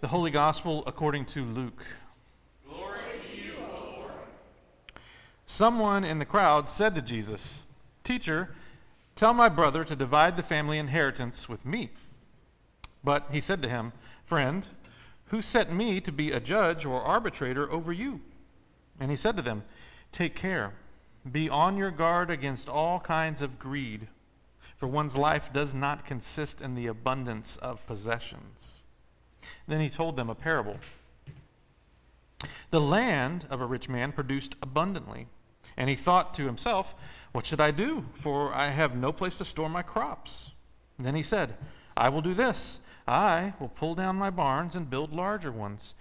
The Holy Gospel according to Luke. Glory to you, O Lord. Someone in the crowd said to Jesus, Teacher, tell my brother to divide the family inheritance with me. But he said to him, Friend, who set me to be a judge or arbitrator over you? And he said to them, Take care. Be on your guard against all kinds of greed, for one's life does not consist in the abundance of possessions. Then he told them a parable. The land of a rich man produced abundantly, and he thought to himself, What should I do? For I have no place to store my crops. And then he said, I will do this. I will pull down my barns and build larger ones,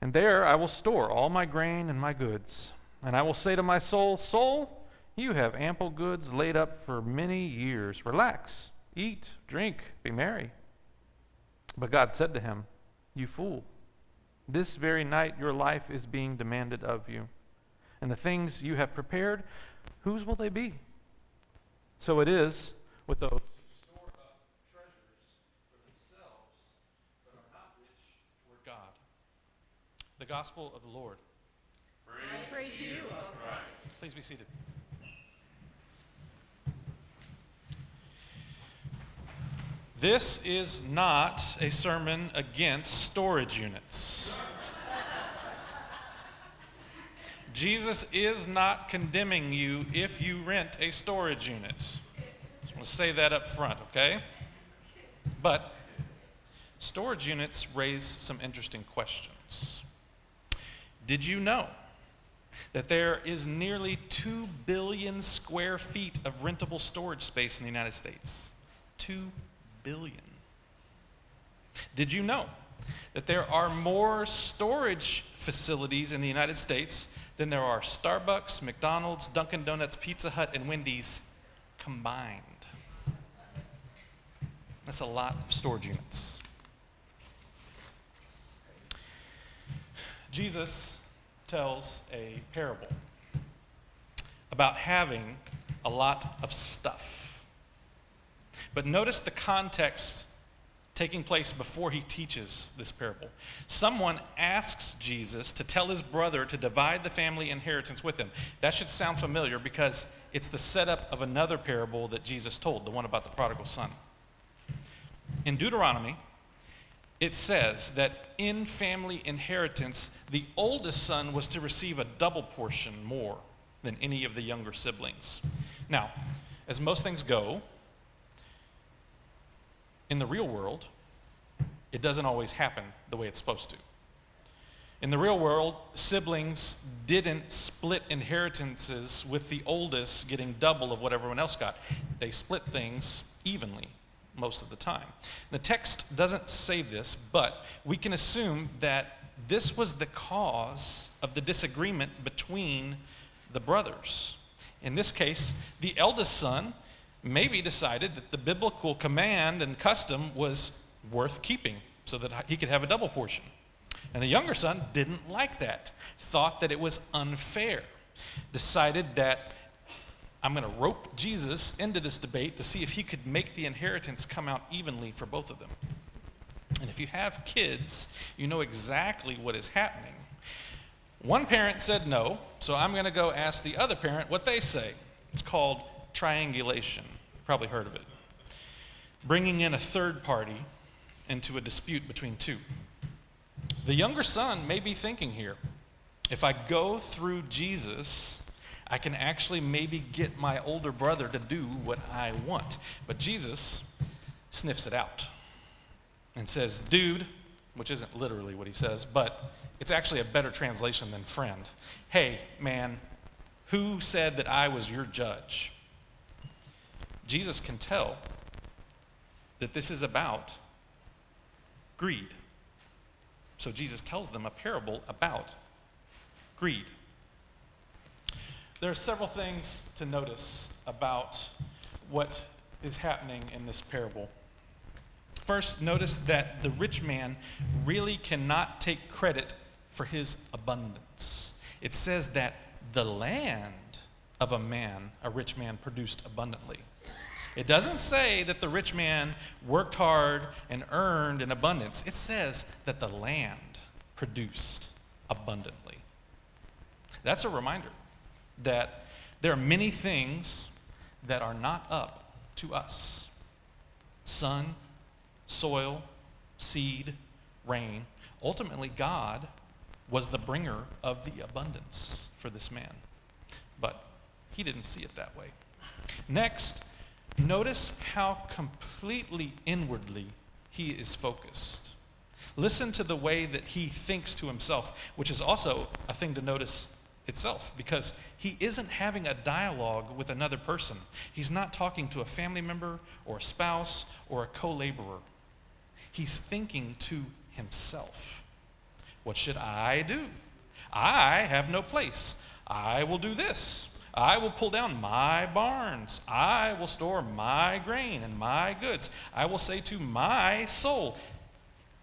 and there I will store all my grain and my goods. And I will say to my soul, Soul, you have ample goods laid up for many years. Relax, eat, drink, be merry. But God said to him, You fool, this very night your life is being demanded of you. And the things you have prepared, whose will they be? So it is with those who store up treasures for themselves, but are not rich toward God. The Gospel of the Lord. Praise, Praise to you, O Christ. Please be seated. This is not a sermon against storage units. Jesus is not condemning you if you rent a storage unit. Just want to say that up front, okay? But storage units raise some interesting questions. Did you know that there is nearly 2 billion square feet of rentable storage space in the United States? 2 billion. Did you know that there are more storage facilities in the United States than there are Starbucks, McDonald's, Dunkin' Donuts, Pizza Hut, and Wendy's combined? That's a lot of storage units. Jesus tells a parable about having a lot of stuff. But notice the context taking place before he teaches this parable. Someone asks Jesus to tell his brother to divide the family inheritance with him. That should sound familiar because it's the setup of another parable that Jesus told, the one about the prodigal son. In Deuteronomy, it says that in family inheritance, the oldest son was to receive a double portion more than any of the younger siblings. Now, as most things go, in the real world, it doesn't always happen the way it's supposed to. In the real world, siblings didn't split inheritances with the oldest getting double of what everyone else got. They split things evenly most of the time. The text doesn't say this, but we can assume that this was the cause of the disagreement between the brothers. In this case, the eldest son maybe decided that the biblical command and custom was worth keeping so that he could have a double portion. And the younger son didn't like that, thought that it was unfair, decided that I'm going to rope Jesus into this debate to see if he could make the inheritance come out evenly for both of them. And if you have kids, you know exactly what is happening. One parent said no, so I'm going to go ask the other parent what they say. It's called triangulation. Probably heard of it. Bringing in a third party into a dispute between two. The younger son may be thinking here if I go through Jesus, I can actually maybe get my older brother to do what I want. But Jesus sniffs it out and says, Dude, which isn't literally what he says, but it's actually a better translation than friend. Hey, man, who said that I was your judge? Jesus can tell that this is about greed. So Jesus tells them a parable about greed. There are several things to notice about what is happening in this parable. First, notice that the rich man really cannot take credit for his abundance. It says that the land of a man, a rich man, produced abundantly. It doesn't say that the rich man worked hard and earned in abundance. It says that the land produced abundantly. That's a reminder that there are many things that are not up to us sun, soil, seed, rain. Ultimately, God was the bringer of the abundance for this man. But he didn't see it that way. Next, notice how completely inwardly he is focused. Listen to the way that he thinks to himself, which is also a thing to notice itself because he isn't having a dialogue with another person. He's not talking to a family member or a spouse or a co laborer. He's thinking to himself. What should I do? I have no place. I will do this. I will pull down my barns. I will store my grain and my goods. I will say to my soul,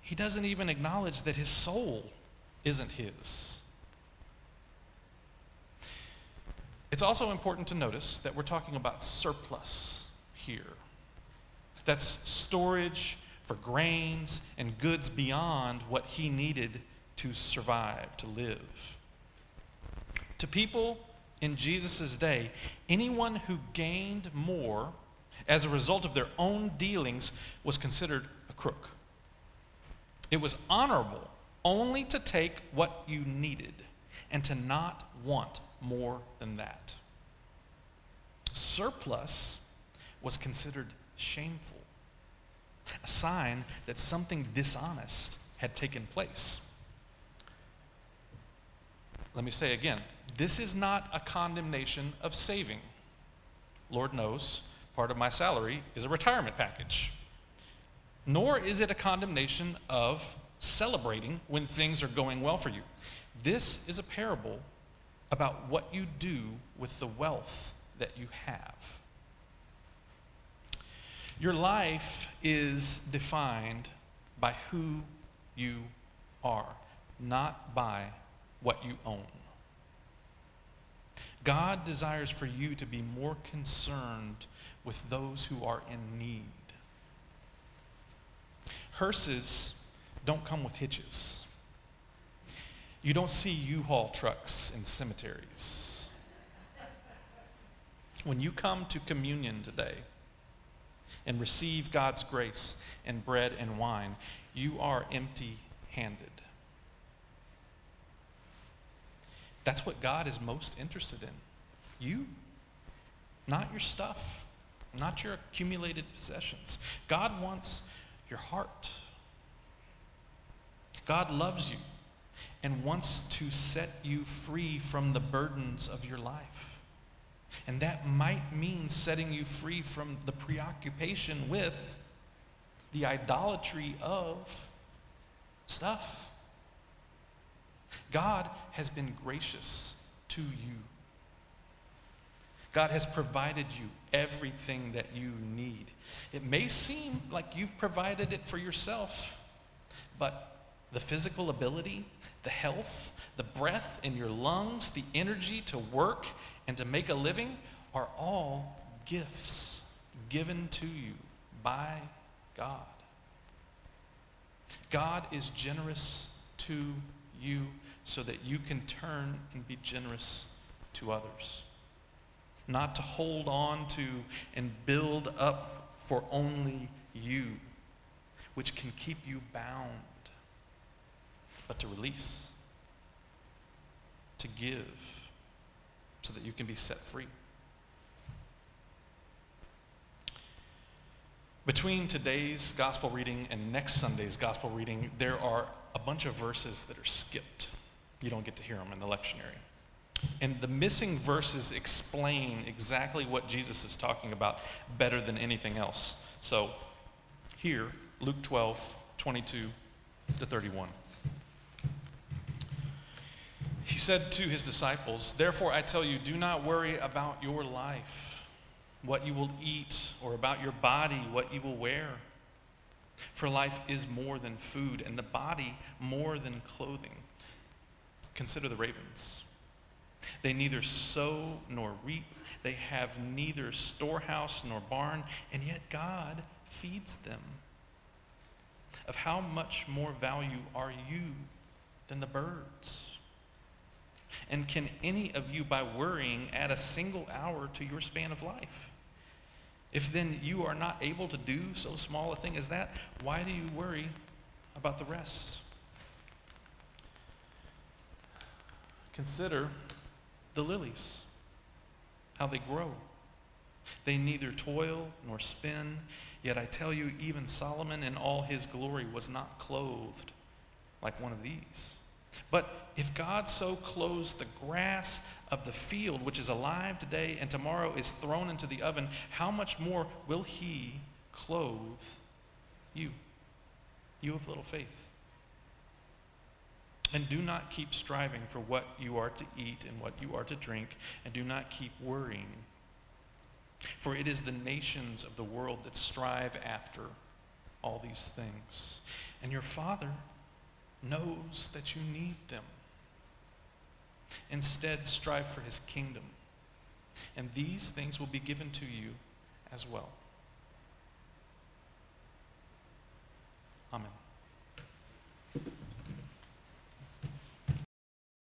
he doesn't even acknowledge that his soul isn't his. It's also important to notice that we're talking about surplus here. That's storage for grains and goods beyond what he needed to survive, to live. To people in Jesus' day, anyone who gained more as a result of their own dealings was considered a crook. It was honorable only to take what you needed and to not want more than that. Surplus was considered shameful, a sign that something dishonest had taken place. Let me say again this is not a condemnation of saving. Lord knows, part of my salary is a retirement package. Nor is it a condemnation of celebrating when things are going well for you. This is a parable about what you do with the wealth that you have. Your life is defined by who you are, not by what you own. God desires for you to be more concerned with those who are in need. Hearses don't come with hitches. You don't see U Haul trucks in cemeteries. When you come to communion today and receive God's grace and bread and wine, you are empty handed. That's what God is most interested in. You, not your stuff, not your accumulated possessions. God wants your heart. God loves you and wants to set you free from the burdens of your life. And that might mean setting you free from the preoccupation with the idolatry of stuff. God has been gracious to you. God has provided you everything that you need. It may seem like you've provided it for yourself, but the physical ability, the health, the breath in your lungs, the energy to work and to make a living are all gifts given to you by God. God is generous to you so that you can turn and be generous to others. Not to hold on to and build up for only you, which can keep you bound, but to release, to give, so that you can be set free. Between today's gospel reading and next Sunday's gospel reading, there are a bunch of verses that are skipped. You don't get to hear them in the lectionary. And the missing verses explain exactly what Jesus is talking about better than anything else. So here, Luke 12, 22 to 31. He said to his disciples, Therefore I tell you, do not worry about your life, what you will eat, or about your body, what you will wear. For life is more than food, and the body more than clothing. Consider the ravens. They neither sow nor reap. They have neither storehouse nor barn, and yet God feeds them. Of how much more value are you than the birds? And can any of you, by worrying, add a single hour to your span of life? If then you are not able to do so small a thing as that, why do you worry about the rest? Consider the lilies, how they grow. They neither toil nor spin, yet I tell you, even Solomon in all his glory was not clothed like one of these. But if God so clothes the grass of the field, which is alive today and tomorrow is thrown into the oven, how much more will He clothe you, you of little faith? And do not keep striving for what you are to eat and what you are to drink, and do not keep worrying. For it is the nations of the world that strive after all these things. And your Father knows that you need them. Instead, strive for his kingdom, and these things will be given to you as well. Amen.